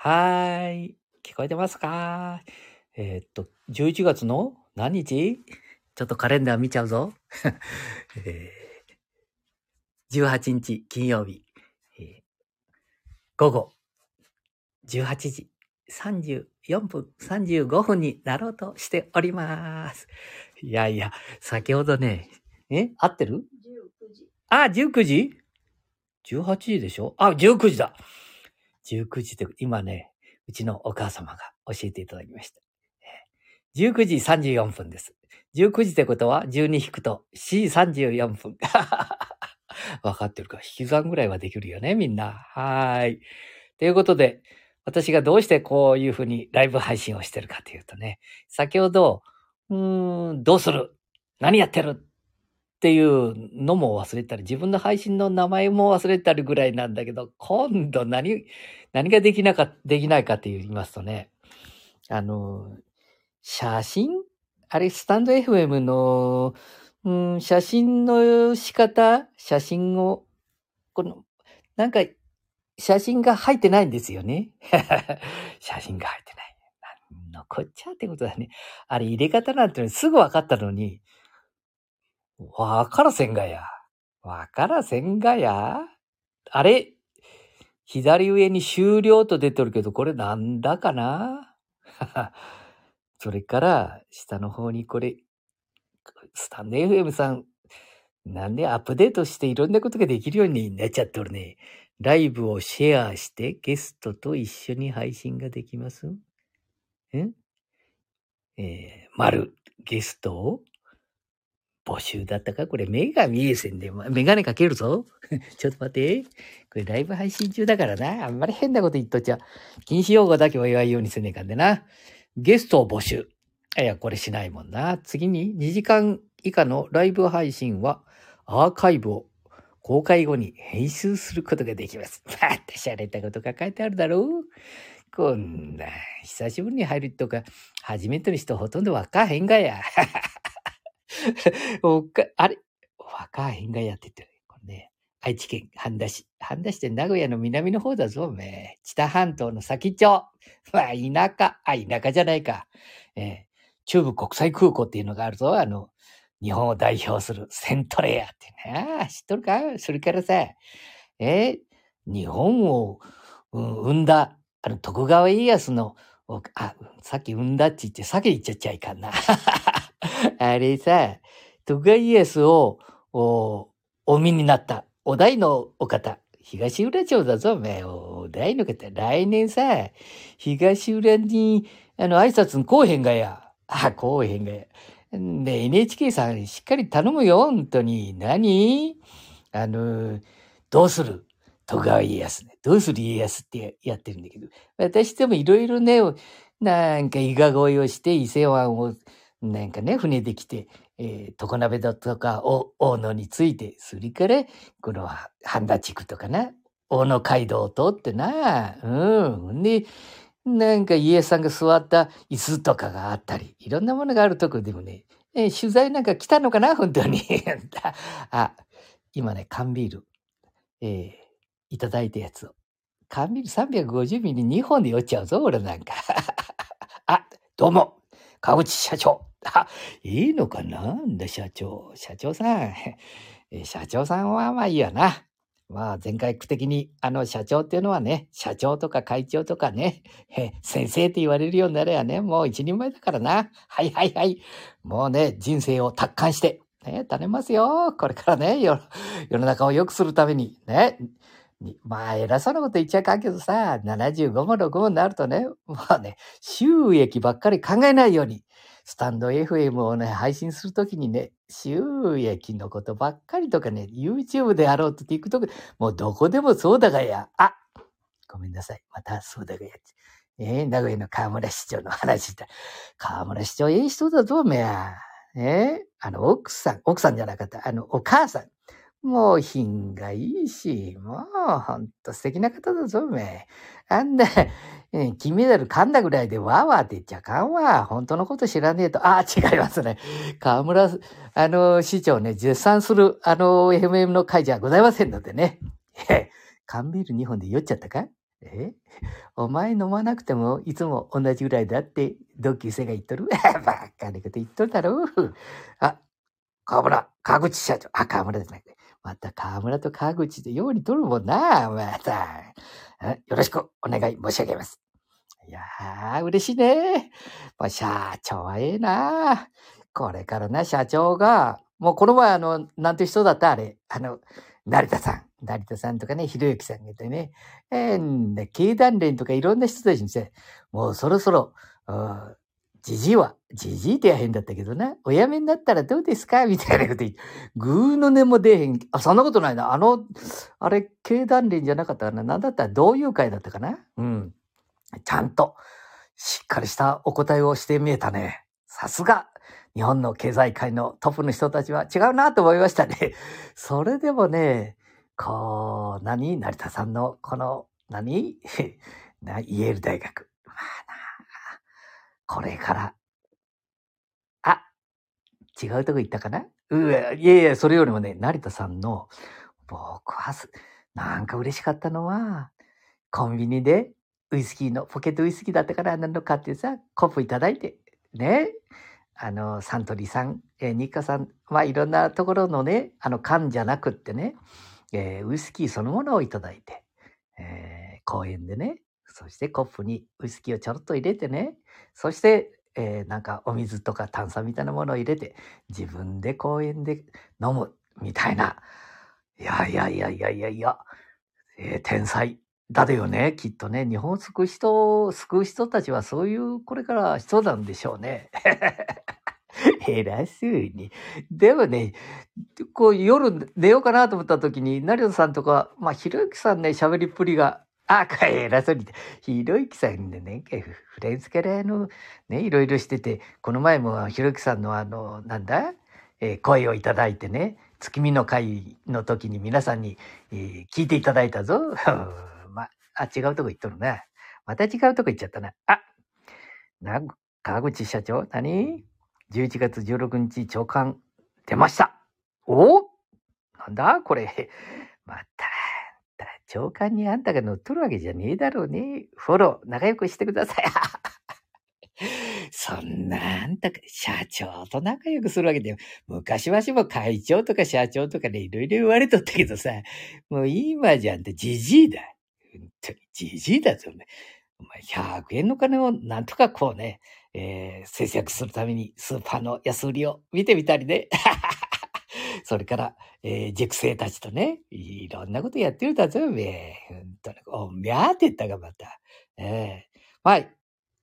はーい。聞こえてますか？えーっと、11月の何日？ちょっとカレンダー見ちゃうぞ。えー18日金曜日、えー午後18時34分35分になろうとしております。いやいや、先ほどね、え合ってる？19時。あ、19時 ?18 時でしょ？あ、19時だ。19時って今ね、うちのお母様が教えていただきました。19時34分です。19時ってことは12引くと C34 分。分かってるか引き算ぐらいはできるよね、みんな。はい。ということで、私がどうしてこういうふうにライブ配信をしてるかというとね、先ほど、うーん、どうする？何やってる？っていうのも忘れたり、自分の配信の名前も忘れたりぐらいなんだけど、今度何、何ができなか、できないかって言いますとね、あの、写真？あれ、スタンド FM の、うん、写真の仕方？写真を、この、なんか、写真が入ってないんですよね。写真が入ってない。なんのこっちゃってことだね。あれ入れ方なんてすぐ分かったのに、わからせんがや。わからせんがや？あれ？左上に終了と出てるけど、これなんだかな？それから、下の方にこれ、スタンド FM さん、なんでアップデートしていろんなことができるようになっちゃってるね。ライブをシェアしてゲストと一緒に配信ができます？んえー、丸、ゲストを？募集だったか？これ目が見えせんで、まメガネかけるぞ。ちょっと待って。これライブ配信中だからな。あんまり変なこと言っとっちゃ。禁止用語だけは言わんようにせねえかんでな。ゲストを募集。いや、これしないもんな。次に2時間以下のライブ配信はアーカイブを公開後に編集することができます。またしゃれたことが書いてあるだろう。こんな、久しぶりに入るとか、初めての人ほとんどわかへんがや。おか、あれ？わかへんがやってて。これね、愛知県半田市。半田市って名古屋の南の方だぞ、おめえ。知多半島の先っちょ。まあ、田舎。あ、田舎じゃないか。えー中部国際空港っていうのがあるぞ。あの、日本を代表するセントレアってね。知っとるか？それからさ、えー日本を、うん生んだ、あの、徳川家康の、あ、さっき生んだって言って、先言っちゃっちゃいかんな。あれさ、徳川家康を、お、お見になった、お代のお方、東浦町だぞ、お前、お代の方、来年さ、東浦に、あの、挨拶に来おへんがや。あ、来おへんがや。で、NHK さん、しっかり頼むよ、本当に。何？あの、どうする？徳川家康ね。どうする家康ってやってるんだけど、私でもいろいろね、なんか伊賀越えをして伊勢湾を、なんかね、船で来て、えー、常鍋だとか、お大野について、それから、この半田地区とかな、大野街道を通ってな、うん。で、なんか家さんが座った椅子とかがあったり、いろんなものがあるとこでもね、えー取材なんか来たのかな本当に。あ、今ね、缶ビール、えーいただいたやつを。缶ビール350ミリ2本で酔っちゃうぞ、俺なんか。あ、どうも、川口社長。あ、いいのかなんだ、社長。社長さん。社長さんはまあいいやな。まあ、全外区的に、あの、社長っていうのはね、社長とか会長とかね、先生って言われるようになればね、もう一人前だからな。はいはいはい。もうね、人生を達観して、ね、頼みますよ。これからね、世の中を良くするために、ね。まあ、偉そうなこと言っちゃいかんけどさ、75も6もになるとね、もうね、収益ばっかり考えないように、スタンド FM をね、配信するときにね、収益のことばっかりとかね、YouTube であろうと TikTok、もうどこでもそうだがや。あごめんなさい。またそうだがや。えー、名古屋の河村市長の話だ。河村市長、いい人だぞ、おめや。えー、あの、奥さん、奥さんじゃなかった。あの、お母さん。もう品がいいし、もうほんと素敵な方だぞ、おめえ。あんな、金メダル噛んだぐらいでわーわーって言っちゃかんわ。本当のこと知らねえと。あー、違いますね。河村、あの、市長ね、絶賛する、あの、FM の会じゃございませんのでね。えー缶ビール2本で酔っちゃったか？え？お前飲まなくてもいつも同じぐらいだって同級生が言っとる？ばっかりこと言っとるだろう。あ、河村、川口社長。あ、河村ですね。また河村と川口でように取るもんな、また。よろしくお願い申し上げます。いやー、嬉しいね。まあ、社長はええな。これからな、社長が、もうこの前あの、なんて人だった？あれ。あの、成田さん。成田さんとかね、ひろゆきさんがいてね。えー、経団連とかいろんな人たちにしてもうそろそろ、じじいは、じじいってや変だったけどな、お辞めになったらどうですか？みたいなこと言って、ぐーの音も出えへん。あ、そんなことないな。あの、あれ、経団連じゃなかったかな。なんだったら同友会だったかな？うん。ちゃんと、しっかりしたお答えをしてみえたね。さすが、日本の経済界のトップの人たちは違うなと思いましたね。それでもね、こう、何？成田さんの、この、何？な、イェール大学。まあな、これから、あ、違うとこ行ったかな？ういやいや、それよりもね、成田さんの、僕はなんか嬉しかったのは、コンビニでウイスキーの、ポケットウイスキーだったから何のかってさ、コップいただいて、ね。あの、サントリーさん、えー、日課さん、まあいろんなところのね、あの缶じゃなくってね、えー、ウイスキーそのものをいただいて、えー、公園でね、そしてコップにウイスキーをちょろっと入れてね、そして、えー、なんかお水とか炭酸みたいなものを入れて、自分で公園で飲むみたいな。いやいやいやいやいやいや、えー、天才。だよね、きっとね。日本を救う人を、救う人たちはそういうこれから人なんでしょうね。偉そうに。でもね、こう夜寝ようかなと思った時に、成田さんとか、まあ、ひろゆきさんね、喋りっぷりが、あ、偉そうに。ひろゆきさんでね、フレンズからの、ね、いろいろしてて、この前もひろゆきさんのあの、なんだ、えー、声をいただいてね、月見の会の時に皆さんに、えー、聞いていただいたぞ。まあ、違うとこ行っとるね。また違うとこ行っちゃったな。あ、な、川口社長何 ?11 月16日長官出ました。お？なんだ？これ。長官にあんたが乗っとるわけじゃねえだろうね。フォロー、仲良くしてください。そんな、あんた、社長と仲良くするわけで、昔はしも会長とか社長とかでいろいろ言われとったけどさ、もう今じゃんってじじいだ。本当にじじいだぞね。お前100円の金をなんとかこうね、えー、節約するためにスーパーの安売りを見てみたりね。それから、えー、熟成たちとね、いろんなことやってるだぞ、め。本当に、おみゃーって言ったがまた。えー、はい。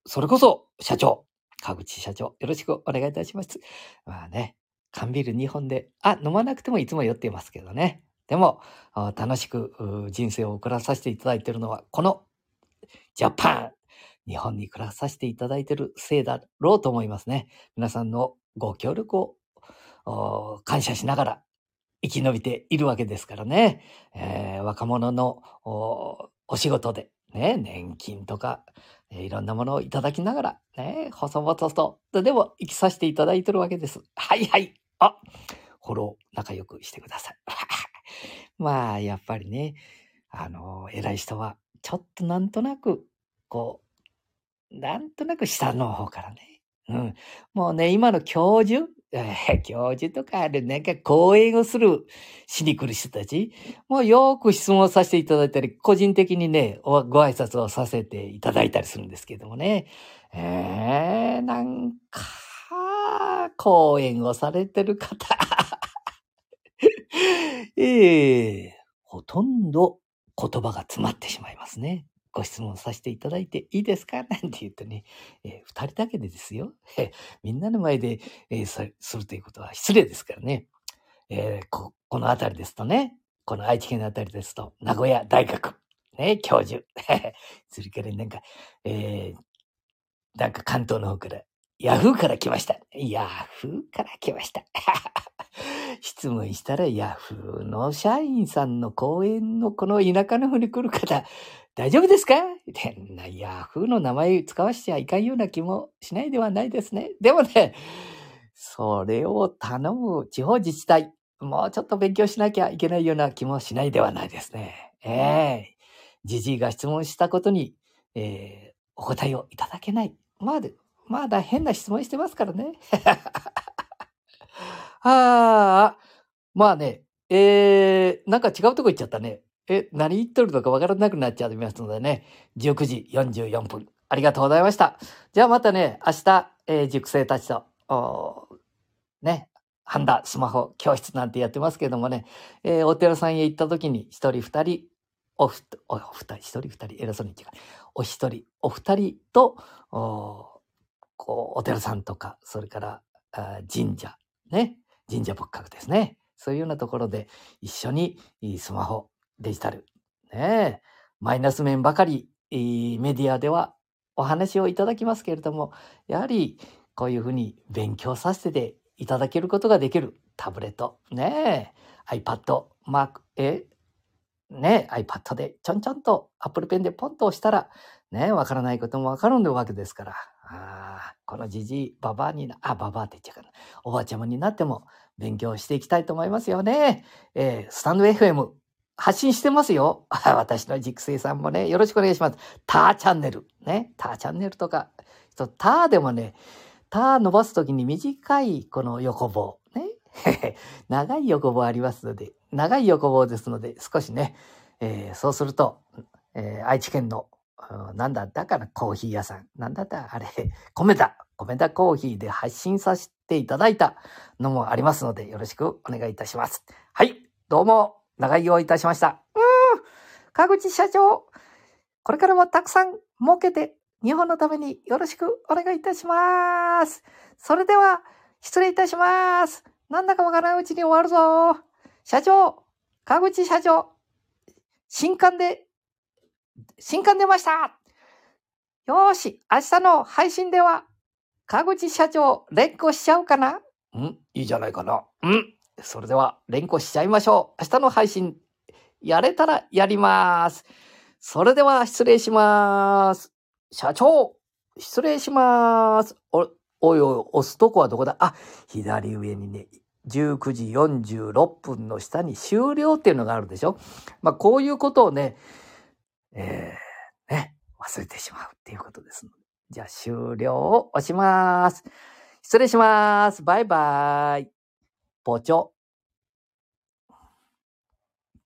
それこそ、社長。川口社長、よろしくお願いいたします。まあね、缶ビール2本で、あ、飲まなくてもいつも酔っていますけどね。でも、楽しく人生を送らさせていただいているのは、このジャパン日本に暮らさせていただいているせいだろうと思いますね。皆さんのご協力を感謝しながら生き延びているわけですからね。えー、若者のお仕事でね、年金とか、えー、いろんなものをいただきながら、ね、細々と、でも生きさせていただいてるわけです。はいはい。あ、フォロー仲良くしてください。まあ、やっぱりね、あの、偉い人は、ちょっとなんとなく、こう、なんとなく下の方からね。うん。もうね、今の教授、教授とかでなんか講演をする、しに来る人たち、もうよく質問させていただいたり、個人的にね、ご挨拶をさせていただいたりするんですけどもね。えー、なんか、講演をされてる方 ええほとんど言葉が詰まってしまいますね。ご質問させていただいていいですか？なんて言うとね、えー、二人だけでですよ。みんなの前で、えー、するということは失礼ですからね。えー、ここの辺りですとね、この愛知県の辺りですと、名古屋大学、ね、教授。それからなんか、えー、なんか関東の方から、ヤフーから来ました。ヤフーから来ました。質問したら、ヤフーの社員さんの講演のこの田舎の方に来る方、大丈夫ですか？変なヤフーの名前使わしちゃいかんような気もしないではないですね。でもね、それを頼む地方自治体、もうちょっと勉強しなきゃいけないような気もしないではないですね。ええー、じじいが質問したことに、えーお答えをいただけない。まだ、まだ変な質問してますからね。ああ、まあね、えー、なんか違うとこ行っちゃったね。え、何言っとるのかわからなくなっちゃいますのでね、19時44分。ありがとうございました。じゃあまたね、明日、えー塾生たちと、ね、ハンダスマホ教室なんてやってますけどもね、えーお寺さんへ行った時に一人二人、おふ、お二人、一人二人、偉そうに違う。お一人、お二人と、おこう、お寺さんとか、それから、神社、ね、神社仏閣ですね。そういうようなところで一緒にスマホ、デジタル、ね、マイナス面ばかり、メディアではお話をいただきますけれども、やはりこういうふうに勉強させていただけることができる。タブレット、ねえ、iPad、Mac、え、ねえ、iPad でちょんちょんと Apple Pen でポンと押したら、ねえ、わからないこともわかるんだわけですから。あ、このじじい、ばばあにな、あ、ばばあって言っちゃうかな。おばあちゃまになっても勉強していきたいと思いますよね。えースタンド FM 発信してますよ。私の熟成さんもね、よろしくお願いします。ターチャンネル。ね。ターチャンネルとか、そうターでもね、ター伸ばすときに短いこの横棒。ね。長い横棒ありますので、長い横棒ですので、少しね、えーそうすると、えー愛知県の、うんなんだったかな、コーヒー屋さん。なんだった？あれ、コメダ。コメダコーヒーで発信させていただいたのもありますので、よろしくお願いいたします。はい。どうも、長居をいたしました。うん。川口社長、これからもたくさん儲けて、日本のためによろしくお願いいたします。それでは、失礼いたします。なんだかわからないうちに終わるぞ。社長、川口社長、新刊で、新刊出ました。よーし、明日の配信では、川口社長、連呼しちゃうかなんいいじゃないかな。うん。それでは、連呼しちゃいましょう。明日の配信、やれたらやります。それでは、失礼します。社長、失礼します。お、おいおい、押すとこはどこだ？あ、左上にね、19時46分の下に終了っていうのがあるでしょ？まあ、こういうことをね、えー、ね、忘れてしまうっていうことです。じゃあ、終了を押します。失礼します。バイバイ。ポチョ。